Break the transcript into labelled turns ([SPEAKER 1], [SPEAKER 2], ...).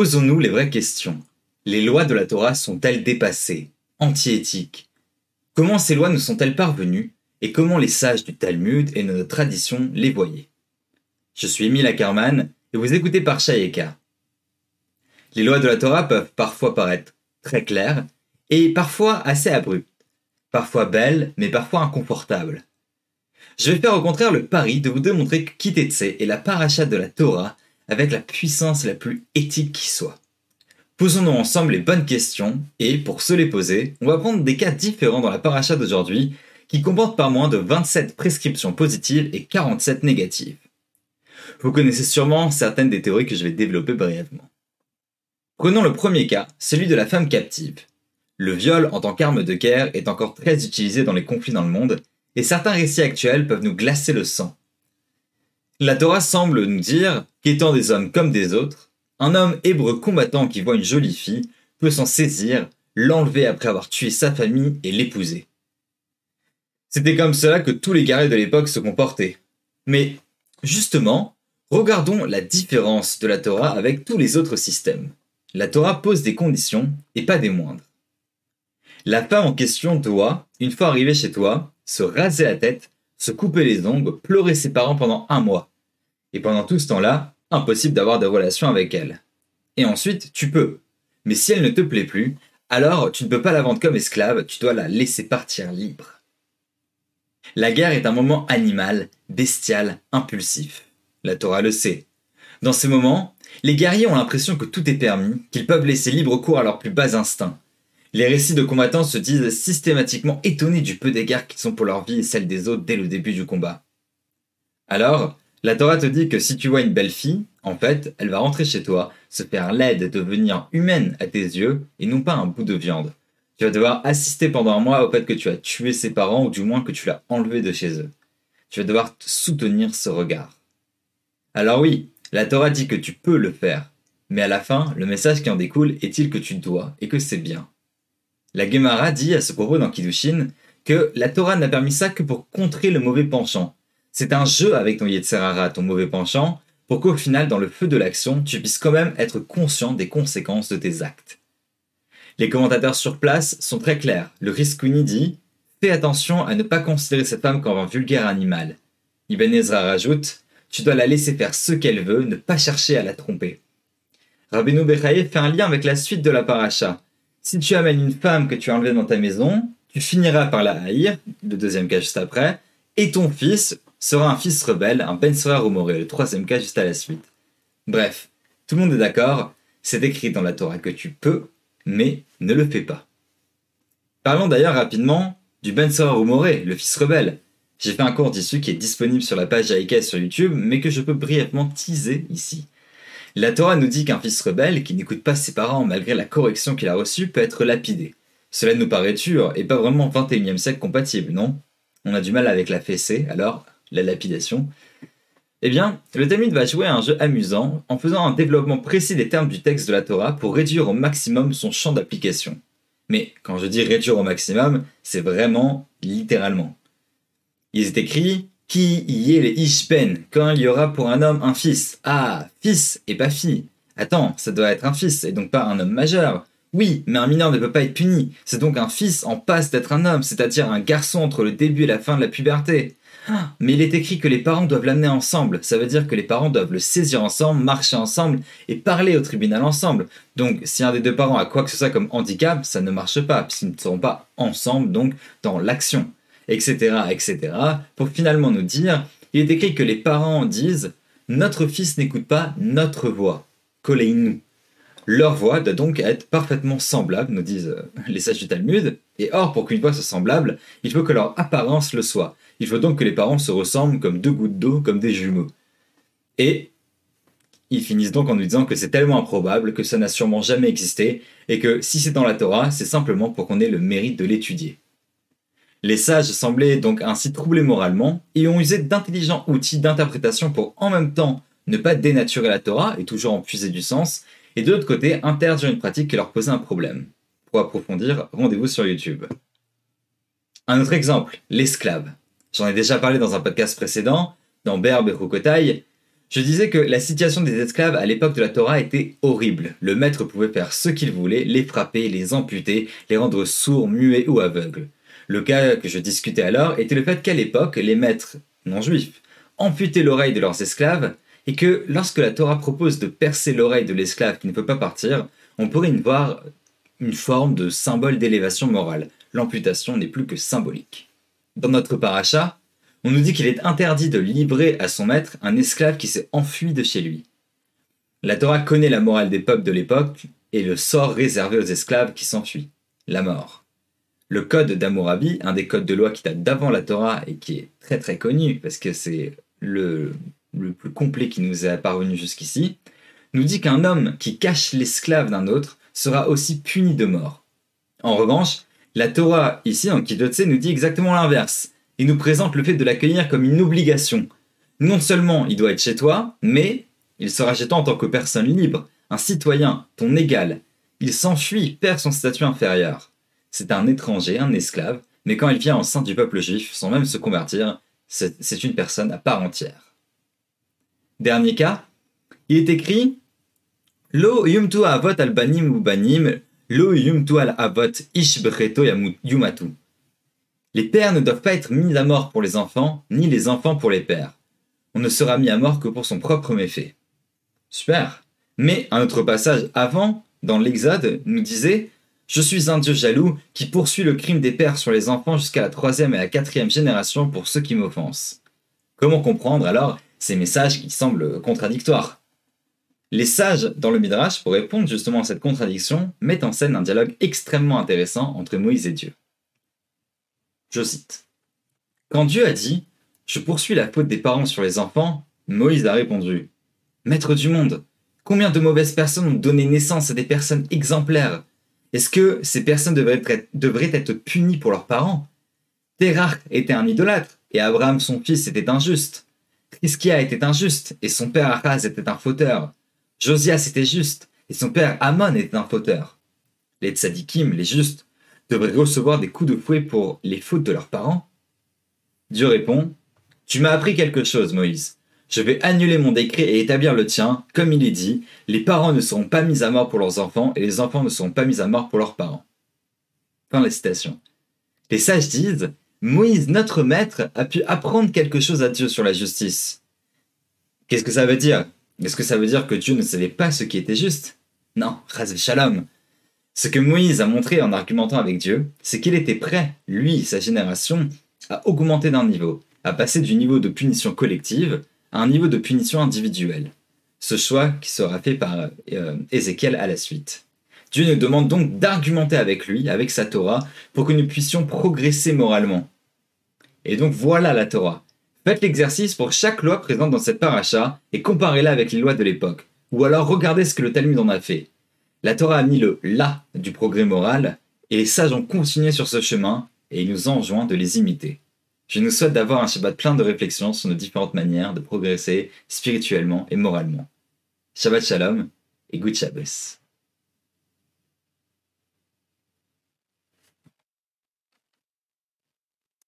[SPEAKER 1] Posons-nous les vraies questions. Les lois de la Torah sont-elles dépassées, anti-éthiques? Comment ces lois nous sont-elles parvenues? Et comment les sages du Talmud et de notre tradition les voyaient? Je suis Emile Ackerman et vous écoutez par. Les lois de la Torah peuvent parfois paraître très claires et parfois assez abruptes, parfois belles mais parfois inconfortables. Je vais faire au contraire le pari de vous démontrer que Kitetse est la paracha de la Torah avec la puissance la plus éthique qui soit. Posons-nous ensemble les bonnes questions et, pour se les poser, on va prendre des cas différents dans la paracha d'aujourd'hui qui comportent pas moins de 27 prescriptions positives et 47 négatives. Vous connaissez sûrement certaines des théories que je vais développer brièvement. Prenons le premier cas, celui de la femme captive. Le viol en tant qu'arme de guerre est encore très utilisé dans les conflits dans le monde et certains récits actuels peuvent nous glacer le sang. La Torah semble nous dire qu'étant des hommes comme des autres, un homme hébreu combattant qui voit une jolie fille peut s'en saisir, l'enlever après avoir tué sa famille et l'épouser. C'était comme cela que tous les guerriers de l'époque se comportaient. Mais, justement, regardons la différence de la Torah avec tous les autres systèmes. La Torah pose des conditions, et pas des moindres. La femme en question doit, une fois arrivée chez toi, se raser la tête, se couper les ongles, pleurer ses parents pendant un mois. Et pendant tout ce temps-là, impossible d'avoir des relations avec elle. Et ensuite, tu peux. Mais si elle ne te plaît plus, alors tu ne peux pas la vendre comme esclave, tu dois la laisser partir libre. La guerre est un moment animal, bestial, impulsif. La Torah le sait. Dans ces moments, les guerriers ont l'impression que tout est permis, qu'ils peuvent laisser libre cours à leurs plus bas instincts. Les récits de combattants se disent systématiquement étonnés du peu d'égards qu'ils sont pour leur vie et celle des autres dès le début du combat. Alors, la Torah te dit que si tu vois une belle fille, en fait, elle va rentrer chez toi, se faire laide et devenir humaine à tes yeux et non pas un bout de viande. Tu vas devoir assister pendant un mois au fait que tu as tué ses parents ou du moins que tu l'as enlevé de chez eux. Tu vas devoir soutenir ce regard. Alors oui, la Torah dit que tu peux le faire, mais à la fin, le message qui en découle est-il que tu dois et que c'est bien? La Gemara dit à ce propos dans Kiddushin que la Torah n'a permis ça que pour contrer le mauvais penchant. C'est un jeu avec ton Yetzerara, ton mauvais penchant, pour qu'au final, dans le feu de l'action, tu puisses quand même être conscient des conséquences de tes actes. Les commentateurs sur place sont très clairs. Le Riskouni dit Fais attention à ne pas considérer cette femme comme un vulgaire animal. Ibn Ezra rajoute Tu dois la laisser faire ce qu'elle veut, ne pas chercher à la tromper. Rabbeinu Bechaye fait un lien avec la suite de la paracha. Si tu amènes une femme que tu as enlevée dans ta maison, tu finiras par la haïr, le deuxième cas juste après, et ton fils sera un fils rebelle, un Ben Sora le troisième cas juste à la suite. Bref, tout le monde est d'accord, c'est écrit dans la Torah que tu peux, mais ne le fais pas. Parlons d'ailleurs rapidement du Ben Sora le fils rebelle. J'ai fait un cours d'issue qui est disponible sur la page Aïka sur YouTube, mais que je peux brièvement teaser ici. La Torah nous dit qu'un fils rebelle qui n'écoute pas ses parents malgré la correction qu'il a reçue peut être lapidé. Cela nous paraît dur et pas vraiment 21e siècle compatible, non? On a du mal avec la fessée, alors la lapidation. Eh bien, le Talmud va jouer à un jeu amusant en faisant un développement précis des termes du texte de la Torah pour réduire au maximum son champ d'application. Mais quand je dis réduire au maximum, c'est vraiment littéralement. Il est écrit qui y est les ishpen quand il y aura pour un homme un fils? Ah, fils et pas fille. Attends, ça doit être un fils et donc pas un homme majeur. Oui, mais un mineur ne peut pas être puni. C'est donc un fils en passe d'être un homme, c'est-à-dire un garçon entre le début et la fin de la puberté. Mais il est écrit que les parents doivent l'amener ensemble. Ça veut dire que les parents doivent le saisir ensemble, marcher ensemble et parler au tribunal ensemble. Donc, si un des deux parents a quoi que ce soit comme handicap, ça ne marche pas, puisqu'ils ne seront pas ensemble, donc dans l'action etc., etc., pour finalement nous dire, il est écrit que les parents disent Notre fils n'écoute pas notre voix, nous Leur voix doit donc être parfaitement semblable, nous disent euh, les sages du Talmud, et or, pour qu'une voix soit semblable, il faut que leur apparence le soit. Il faut donc que les parents se ressemblent comme deux gouttes d'eau, comme des jumeaux. Et ils finissent donc en nous disant que c'est tellement improbable que ça n'a sûrement jamais existé, et que si c'est dans la Torah, c'est simplement pour qu'on ait le mérite de l'étudier. Les sages semblaient donc ainsi troublés moralement et ont usé d'intelligents outils d'interprétation pour en même temps ne pas dénaturer la Torah et toujours en puiser du sens, et de l'autre côté interdire une pratique qui leur posait un problème. Pour approfondir, rendez-vous sur YouTube. Un autre exemple, l'esclave. J'en ai déjà parlé dans un podcast précédent, dans Berbe et Rokotai. Je disais que la situation des esclaves à l'époque de la Torah était horrible. Le maître pouvait faire ce qu'il voulait, les frapper, les amputer, les rendre sourds, muets ou aveugles. Le cas que je discutais alors était le fait qu'à l'époque, les maîtres non juifs amputaient l'oreille de leurs esclaves et que lorsque la Torah propose de percer l'oreille de l'esclave qui ne peut pas partir, on pourrait y voir une forme de symbole d'élévation morale. L'amputation n'est plus que symbolique. Dans notre paracha, on nous dit qu'il est interdit de livrer à son maître un esclave qui s'est enfui de chez lui. La Torah connaît la morale des peuples de l'époque et le sort réservé aux esclaves qui s'enfuient, la mort. Le code d'Amourabi, un des codes de loi qui date d'avant la Torah et qui est très très connu parce que c'est le, le plus complet qui nous est apparu jusqu'ici, nous dit qu'un homme qui cache l'esclave d'un autre sera aussi puni de mort. En revanche, la Torah ici en Kidotse nous dit exactement l'inverse il nous présente le fait de l'accueillir comme une obligation. Non seulement il doit être chez toi, mais il sera chez toi en tant que personne libre, un citoyen, ton égal. Il s'enfuit, perd son statut inférieur. C'est un étranger, un esclave, mais quand il vient en sein du peuple juif, sans même se convertir, c'est une personne à part entière. Dernier cas, il est écrit Lo yumtu avot al banim ou lo yumtu avot yumatu. Les pères ne doivent pas être mis à mort pour les enfants, ni les enfants pour les pères. On ne sera mis à mort que pour son propre méfait. Super. Mais un autre passage avant, dans l'Exode, nous disait Je suis un Dieu jaloux qui poursuit le crime des pères sur les enfants jusqu'à la troisième et la quatrième génération pour ceux qui m'offensent. Comment comprendre alors ces messages qui semblent contradictoires Les sages dans le Midrash, pour répondre justement à cette contradiction, mettent en scène un dialogue extrêmement intéressant entre Moïse et Dieu. Je cite. Quand Dieu a dit Je poursuis la faute des parents sur les enfants, Moïse a répondu Maître du monde, combien de mauvaises personnes ont donné naissance à des personnes exemplaires? Est-ce que ces personnes devraient être, punies pour leurs parents? Terach était un idolâtre, et Abraham son fils était injuste. Triskia était injuste, et son père Achaz était un fauteur. Josias était juste, et son père Amon était un fauteur. Les tzadikim, les justes, devraient recevoir des coups de fouet pour les fautes de leurs parents Dieu répond Tu m'as appris quelque chose, Moïse. Je vais annuler mon décret et établir le tien. Comme il est dit, les parents ne seront pas mis à mort pour leurs enfants et les enfants ne seront pas mis à mort pour leurs parents. Fin de la citation. Les sages disent Moïse, notre maître, a pu apprendre quelque chose à Dieu sur la justice. Qu'est-ce que ça veut dire? Est-ce que ça veut dire que Dieu ne savait pas ce qui était juste? Non, Raz Shalom. Ce que Moïse a montré en argumentant avec Dieu, c'est qu'il était prêt, lui, sa génération, à augmenter d'un niveau, à passer du niveau de punition collective à un niveau de punition individuelle. Ce choix qui sera fait par euh, Ézéchiel à la suite. Dieu nous demande donc d'argumenter avec lui, avec sa Torah, pour que nous puissions progresser moralement. Et donc voilà la Torah. Faites l'exercice pour chaque loi présente dans cette paracha et comparez-la avec les lois de l'époque. Ou alors regardez ce que le Talmud en a fait. La Torah a mis le là du progrès moral, et les sages ont continué sur ce chemin, et il nous enjoint de les imiter. Je nous souhaite d'avoir un Shabbat plein de réflexions sur nos différentes manières de progresser spirituellement et moralement. Shabbat Shalom et Good Shabbos.